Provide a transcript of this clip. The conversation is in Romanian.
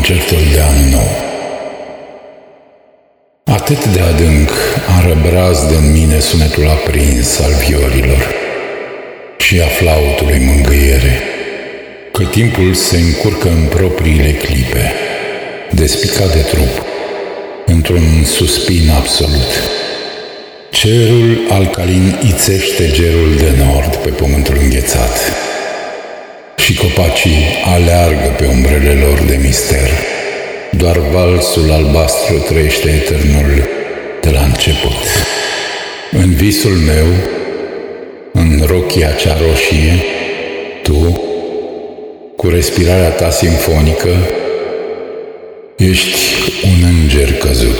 concertul de an nou. Atât de adânc a răbraz de mine sunetul aprins al viorilor și a flautului mângâiere, că timpul se încurcă în propriile clipe, despicat de trup, într-un suspin absolut. Cerul alcalin ițește gerul de nord pe pământul înghețat și copacii aleargă pe umbrele lor de mister. Doar valsul albastru trăiește eternul de la început. În visul meu, în rochia cea roșie, tu, cu respirarea ta simfonică, ești un înger căzut.